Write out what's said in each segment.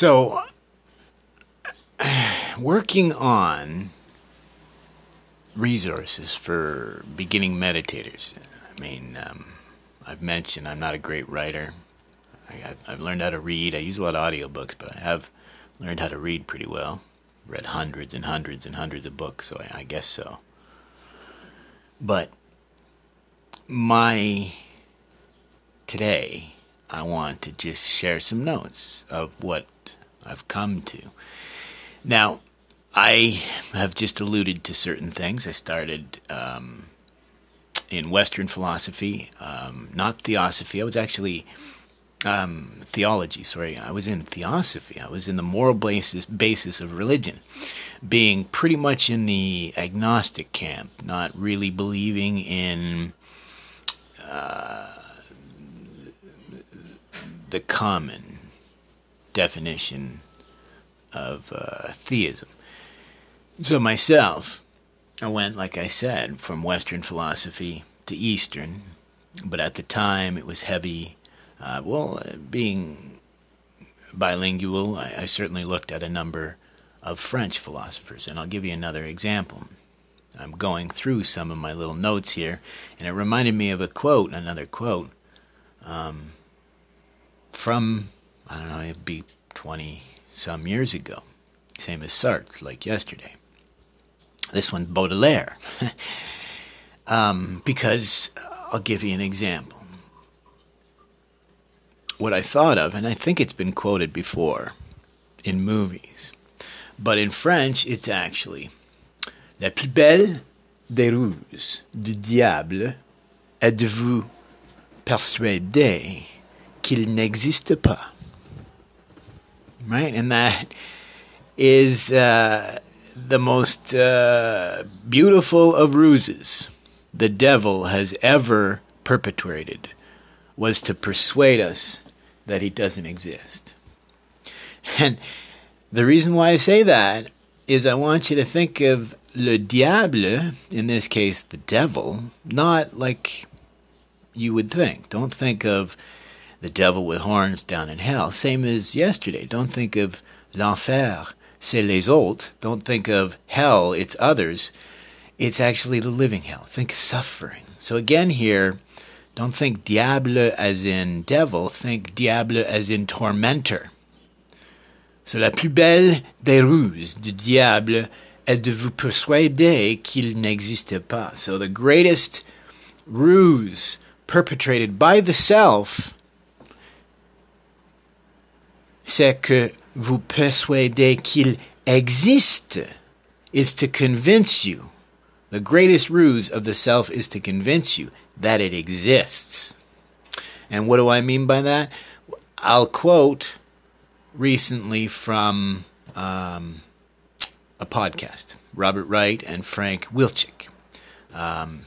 So, working on resources for beginning meditators. I mean, um, I've mentioned I'm not a great writer. I, have learned how to read. I use a lot of audiobooks, but I have learned how to read pretty well. Read hundreds and hundreds and hundreds of books, so I, I guess so. But my today, I want to just share some notes of what I've come to. Now, I have just alluded to certain things. I started um, in Western philosophy, um, not theosophy. I was actually um, theology. Sorry, I was in theosophy. I was in the moral basis basis of religion, being pretty much in the agnostic camp, not really believing in uh, the common definition of uh, theism. So myself, I went, like I said, from Western philosophy to Eastern, but at the time it was heavy uh, well, uh, being bilingual, I, I certainly looked at a number of French philosophers, and I'll give you another example. I'm going through some of my little notes here, and it reminded me of a quote, another quote, um, from, I don't know, it'd be 20 some years ago. Same as Sartre, like yesterday. This one, Baudelaire. um, because I'll give you an example what I thought of, and I think it's been quoted before in movies, but in French it's actually La plus belle des ruses du diable est de vous persuader qu'il n'existe pas. Right? And that is uh, the most uh, beautiful of ruses the devil has ever perpetrated was to persuade us that he doesn't exist. And the reason why I say that is I want you to think of le diable, in this case the devil, not like you would think. Don't think of the devil with horns down in hell, same as yesterday. Don't think of l'enfer, c'est les autres. Don't think of hell, it's others. It's actually the living hell. Think suffering. So again here, don't think diable as in devil, think diable as in tormentor. So la plus belle des ruses du diable est de vous persuader qu'il n'existe pas. So the greatest ruse perpetrated by the self, c'est que vous persuadez qu'il existe, is to convince you. The greatest ruse of the self is to convince you that it exists. And what do I mean by that? I'll quote recently from um, a podcast, Robert Wright and Frank Wilczek. Um,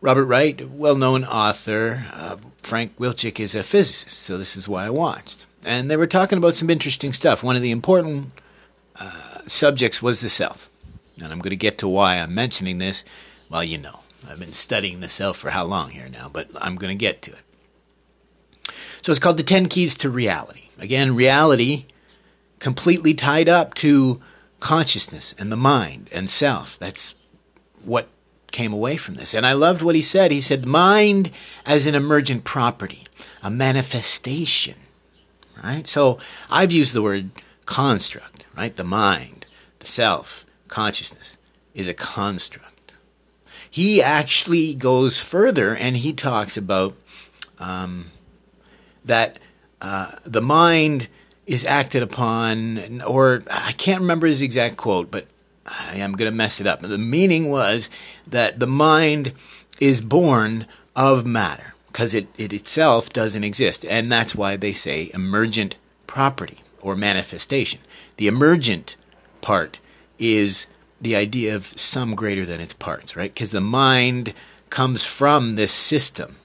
Robert Wright, well known author. Uh, Frank Wilczek is a physicist, so this is why I watched. And they were talking about some interesting stuff. One of the important uh, subjects was the self. And I'm going to get to why I'm mentioning this. Well, you know. I've been studying the self for how long here now, but I'm going to get to it. So it's called The 10 Keys to Reality. Again, reality completely tied up to consciousness and the mind and self. That's what came away from this. And I loved what he said. He said, mind as an emergent property, a manifestation. Right? So I've used the word construct, right? The mind, the self, consciousness is a construct he actually goes further and he talks about um, that uh, the mind is acted upon, or I can't remember his exact quote, but I am going to mess it up. The meaning was that the mind is born of matter because it, it itself doesn't exist. And that's why they say emergent property or manifestation. The emergent part is the idea of some greater than its parts, right? Because the mind comes from this system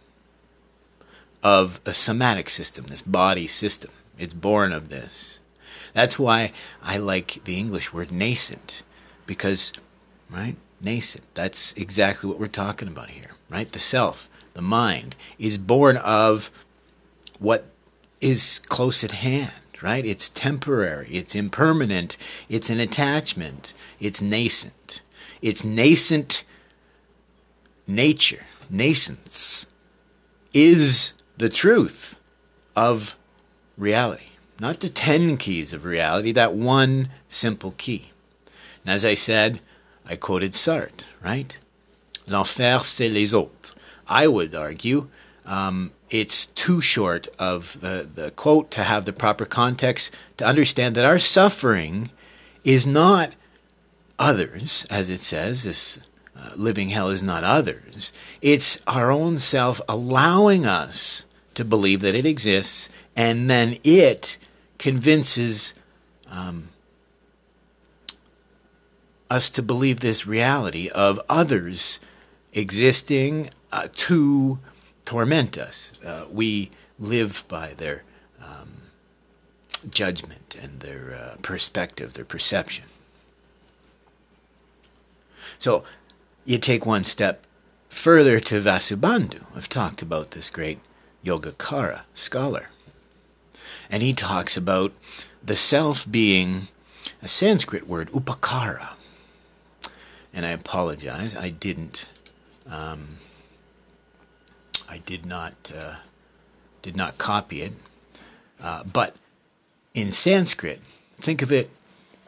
of a somatic system, this body system. It's born of this. That's why I like the English word nascent, because, right? Nascent. That's exactly what we're talking about here, right? The self, the mind, is born of what is close at hand right? It's temporary, it's impermanent, it's an attachment, it's nascent. It's nascent nature, nascence, is the truth of reality. Not the 10 keys of reality, that one simple key. And as I said, I quoted Sartre, right? L'enfer, c'est les autres. I would argue um, it's too short of the, the quote to have the proper context to understand that our suffering is not others, as it says, this uh, living hell is not others. It's our own self allowing us to believe that it exists, and then it convinces um, us to believe this reality of others existing uh, to torment us. Uh, we live by their um, judgment and their uh, perspective, their perception. So you take one step further to Vasubandhu. I've talked about this great Yogacara scholar. And he talks about the self being a Sanskrit word, upacara. And I apologize, I didn't um, I did not uh, did not copy it, uh, but in Sanskrit, think of it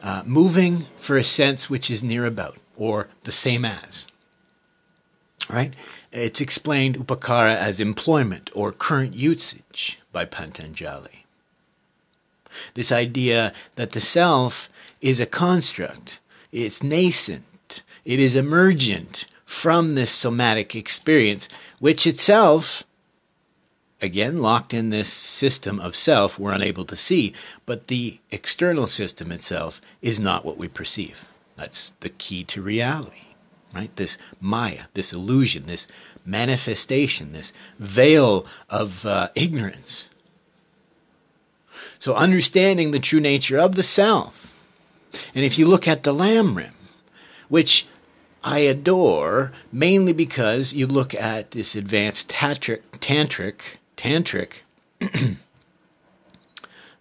uh, moving for a sense which is near about or the same as. Right? It's explained upacara as employment or current usage by Patanjali. This idea that the self is a construct, it's nascent, it is emergent from this somatic experience, which itself, again, locked in this system of self, we're unable to see, but the external system itself is not what we perceive. That's the key to reality, right? This Maya, this illusion, this manifestation, this veil of uh, ignorance. So, understanding the true nature of the self. And if you look at the Lamrim, which I adore mainly because you look at this advanced tantric, tantric, tantric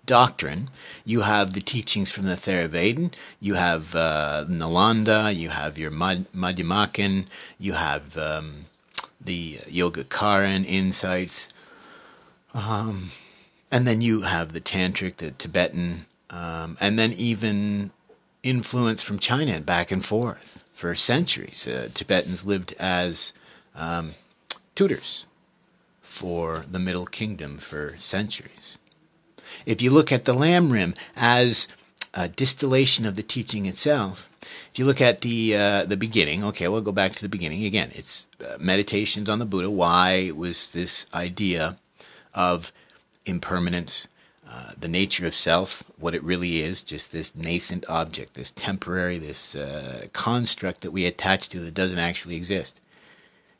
doctrine. You have the teachings from the Theravada, you have uh, Nalanda, you have your Mad- Madhyamakan, you have um, the Yogacaran insights, um, and then you have the Tantric, the Tibetan, um, and then even influence from China and back and forth for centuries. Uh, Tibetans lived as um, tutors for the Middle Kingdom for centuries. If you look at the Lamrim as a distillation of the teaching itself, if you look at the uh, the beginning, okay, we'll go back to the beginning again. It's uh, meditations on the Buddha. Why was this idea of impermanence, uh, the nature of self, what it really is, just this nascent object, this temporary, this uh, construct that we attach to that doesn't actually exist.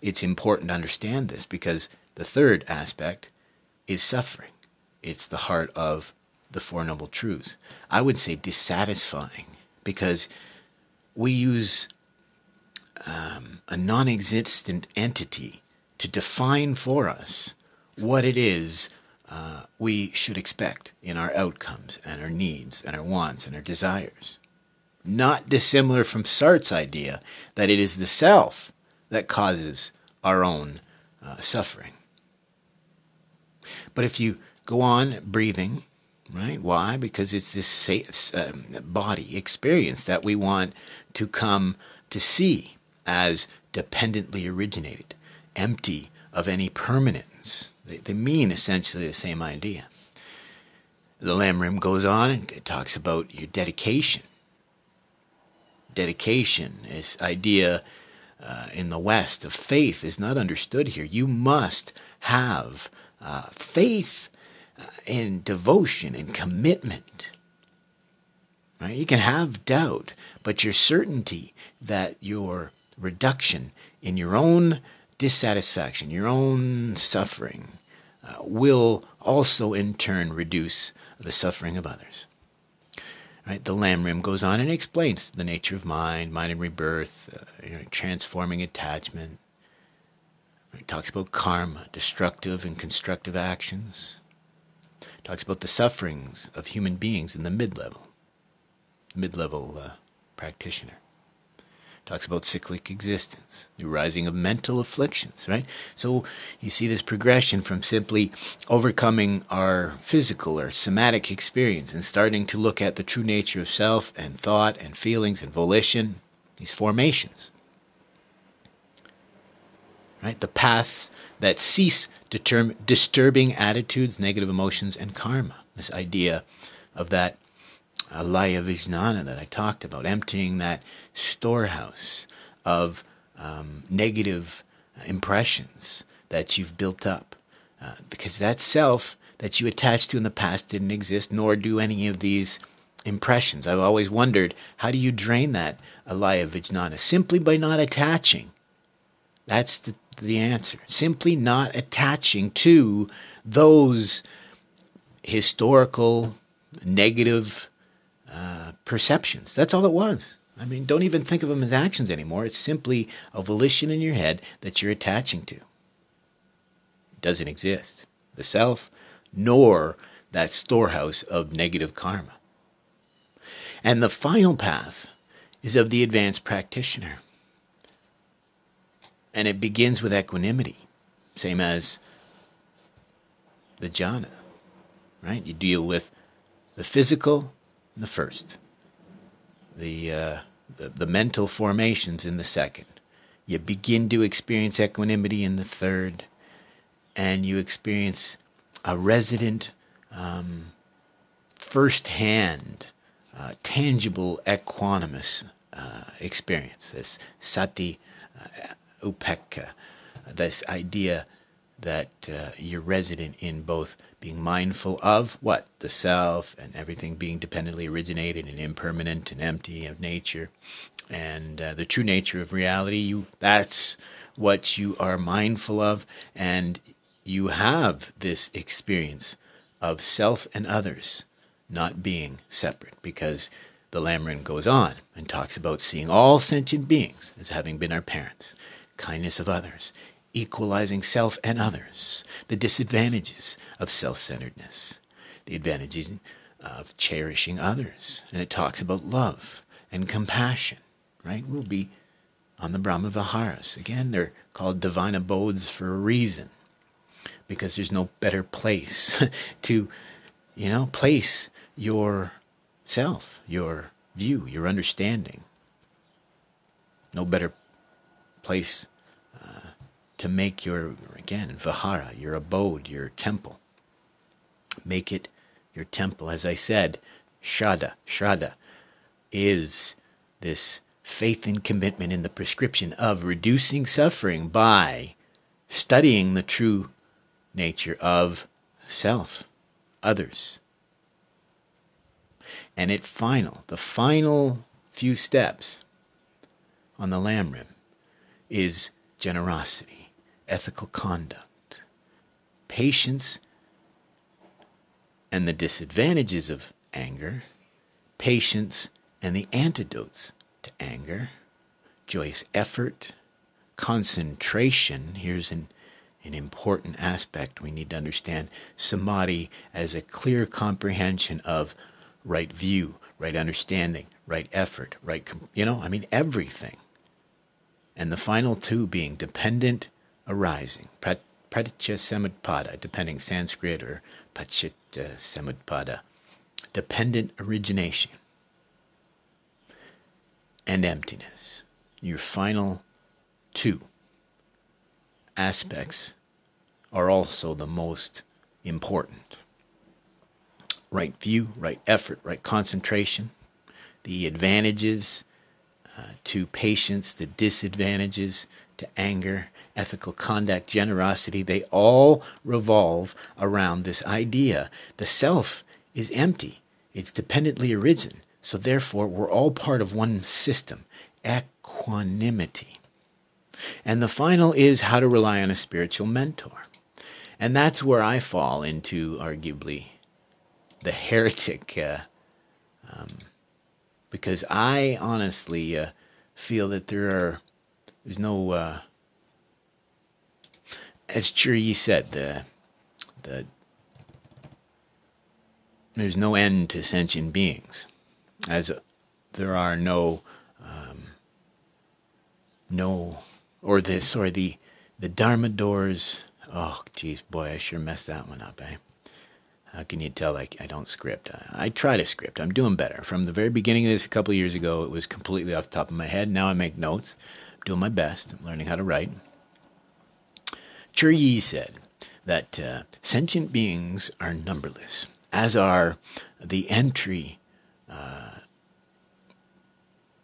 It's important to understand this because the third aspect is suffering. It's the heart of the Four Noble Truths. I would say dissatisfying because we use um, a non existent entity to define for us what it is uh, we should expect in our outcomes and our needs and our wants and our desires. Not dissimilar from Sartre's idea that it is the self that causes our own uh, suffering. But if you go on breathing, right? Why? Because it's this um, body experience that we want to come to see as dependently originated, empty of any permanence they, they mean essentially the same idea. The Lamrim goes on and it talks about your dedication. Dedication, this idea uh, in the West of faith, is not understood here. You must have uh, faith and devotion and commitment. Right? You can have doubt, but your certainty that your reduction in your own dissatisfaction, your own suffering, uh, will also in turn reduce the suffering of others. Right? The Lamrim goes on and explains the nature of mind, mind and rebirth, uh, you know, transforming attachment. It talks about karma, destructive and constructive actions. It Talks about the sufferings of human beings in the mid level, mid level uh, practitioner. Talks about cyclic existence, the rising of mental afflictions, right? So you see this progression from simply overcoming our physical or somatic experience and starting to look at the true nature of self and thought and feelings and volition, these formations. Right? The paths that cease determ- disturbing attitudes, negative emotions, and karma. This idea of that alaya vijnana that I talked about, emptying that storehouse of um, negative impressions that you've built up. Uh, because that self that you attached to in the past didn't exist, nor do any of these impressions. I've always wondered how do you drain that alaya vijnana? Simply by not attaching. That's the, the answer. Simply not attaching to those historical negative uh, perceptions. That's all it was. I mean, don't even think of them as actions anymore. It's simply a volition in your head that you're attaching to. It doesn't exist. The self, nor that storehouse of negative karma. And the final path is of the advanced practitioner. And it begins with equanimity, same as the jhana, right? You deal with the physical the first, the, uh, the, the mental formations in the second. You begin to experience equanimity in the third, and you experience a resident, um, first hand, uh, tangible, equanimous uh, experience. This sati uh, upekkha, this idea that uh, you're resident in both being mindful of what? The self and everything being dependently originated and impermanent and empty of nature and uh, the true nature of reality. You that's what you are mindful of and you have this experience of self and others not being separate because the Lamrim goes on and talks about seeing all sentient beings as having been our parents, kindness of others, equalizing self and others, the disadvantages of self centeredness, the advantages uh, of cherishing others. And it talks about love and compassion, right? We'll be on the Brahma Viharas. Again, they're called divine abodes for a reason because there's no better place to, you know, place your self, your view, your understanding. No better place to make your, again, vihara, your abode, your temple. Make it your temple. As I said, shraddha, shraddha is this faith and commitment in the prescription of reducing suffering by studying the true nature of self, others. And it final, the final few steps on the Lamrim is generosity ethical conduct, patience, and the disadvantages of anger, patience and the antidotes to anger, joyous effort, concentration. Here's an, an important aspect we need to understand samadhi as a clear comprehension of right view, right understanding, right effort, right, you know, I mean, everything. And the final two being dependent arising, pratitya samutpada, depending Sanskrit or pachitta samutpada, dependent origination, and emptiness. Your final two aspects are also the most important. Right view, right effort, right concentration, the advantages uh, to patience, the disadvantages to anger, ethical conduct, generosity, they all revolve around this idea. The self is empty, it's dependently origin. So, therefore, we're all part of one system equanimity. And the final is how to rely on a spiritual mentor. And that's where I fall into, arguably, the heretic, uh, um, because I honestly uh, feel that there are, there's no, uh, as Churi said, the the there's no end to sentient beings, as there are no um, no or the sorry the the Dharma doors. Oh, geez, boy, I sure messed that one up, eh? How can you tell like I don't script? I, I, try to script. I'm doing better. From the very beginning of this a couple of years ago, it was completely off the top of my head. Now I make notes. I'm doing my best. I'm learning how to write. Yi said that uh, sentient beings are numberless, as are the entry uh,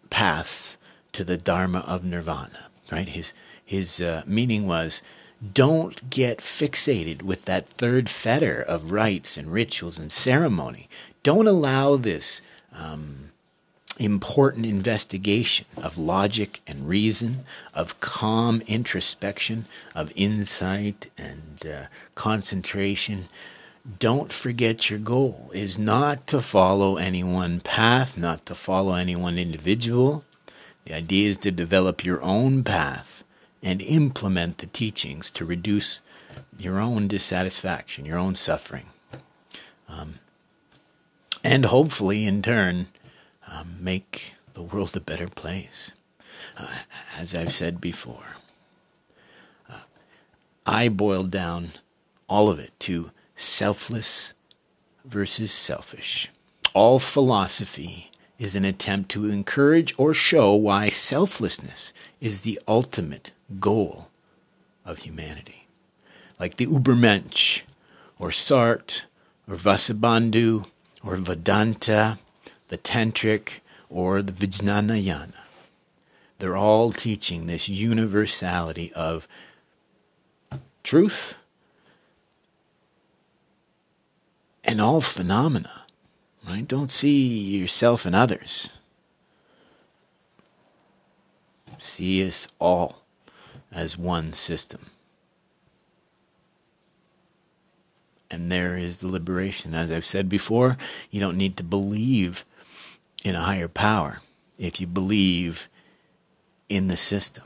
paths to the Dharma of Nirvana. Right? His his uh, meaning was don't get fixated with that third fetter of rites and rituals and ceremony. Don't allow this um, important investigation of logic and reason, of calm introspection, of insight and uh, concentration. Don't forget your goal is not to follow any one path, not to follow any one individual. The idea is to develop your own path and implement the teachings to reduce your own dissatisfaction, your own suffering. Um, and hopefully, in turn, um, make the world a better place. Uh, as I've said before, uh, I boil down all of it to selfless versus selfish. All philosophy is an attempt to encourage or show why selflessness is the ultimate goal of humanity. Like the Ubermensch, or Sartre, or Vasubandhu, or Vedanta, the Tantric, or the Vijnanayana. They're all teaching this universality of truth and all phenomena. Right? Don't see yourself and others. See us all as one system. And there is the liberation. As I've said before, you don't need to believe in a higher power if you believe in the system.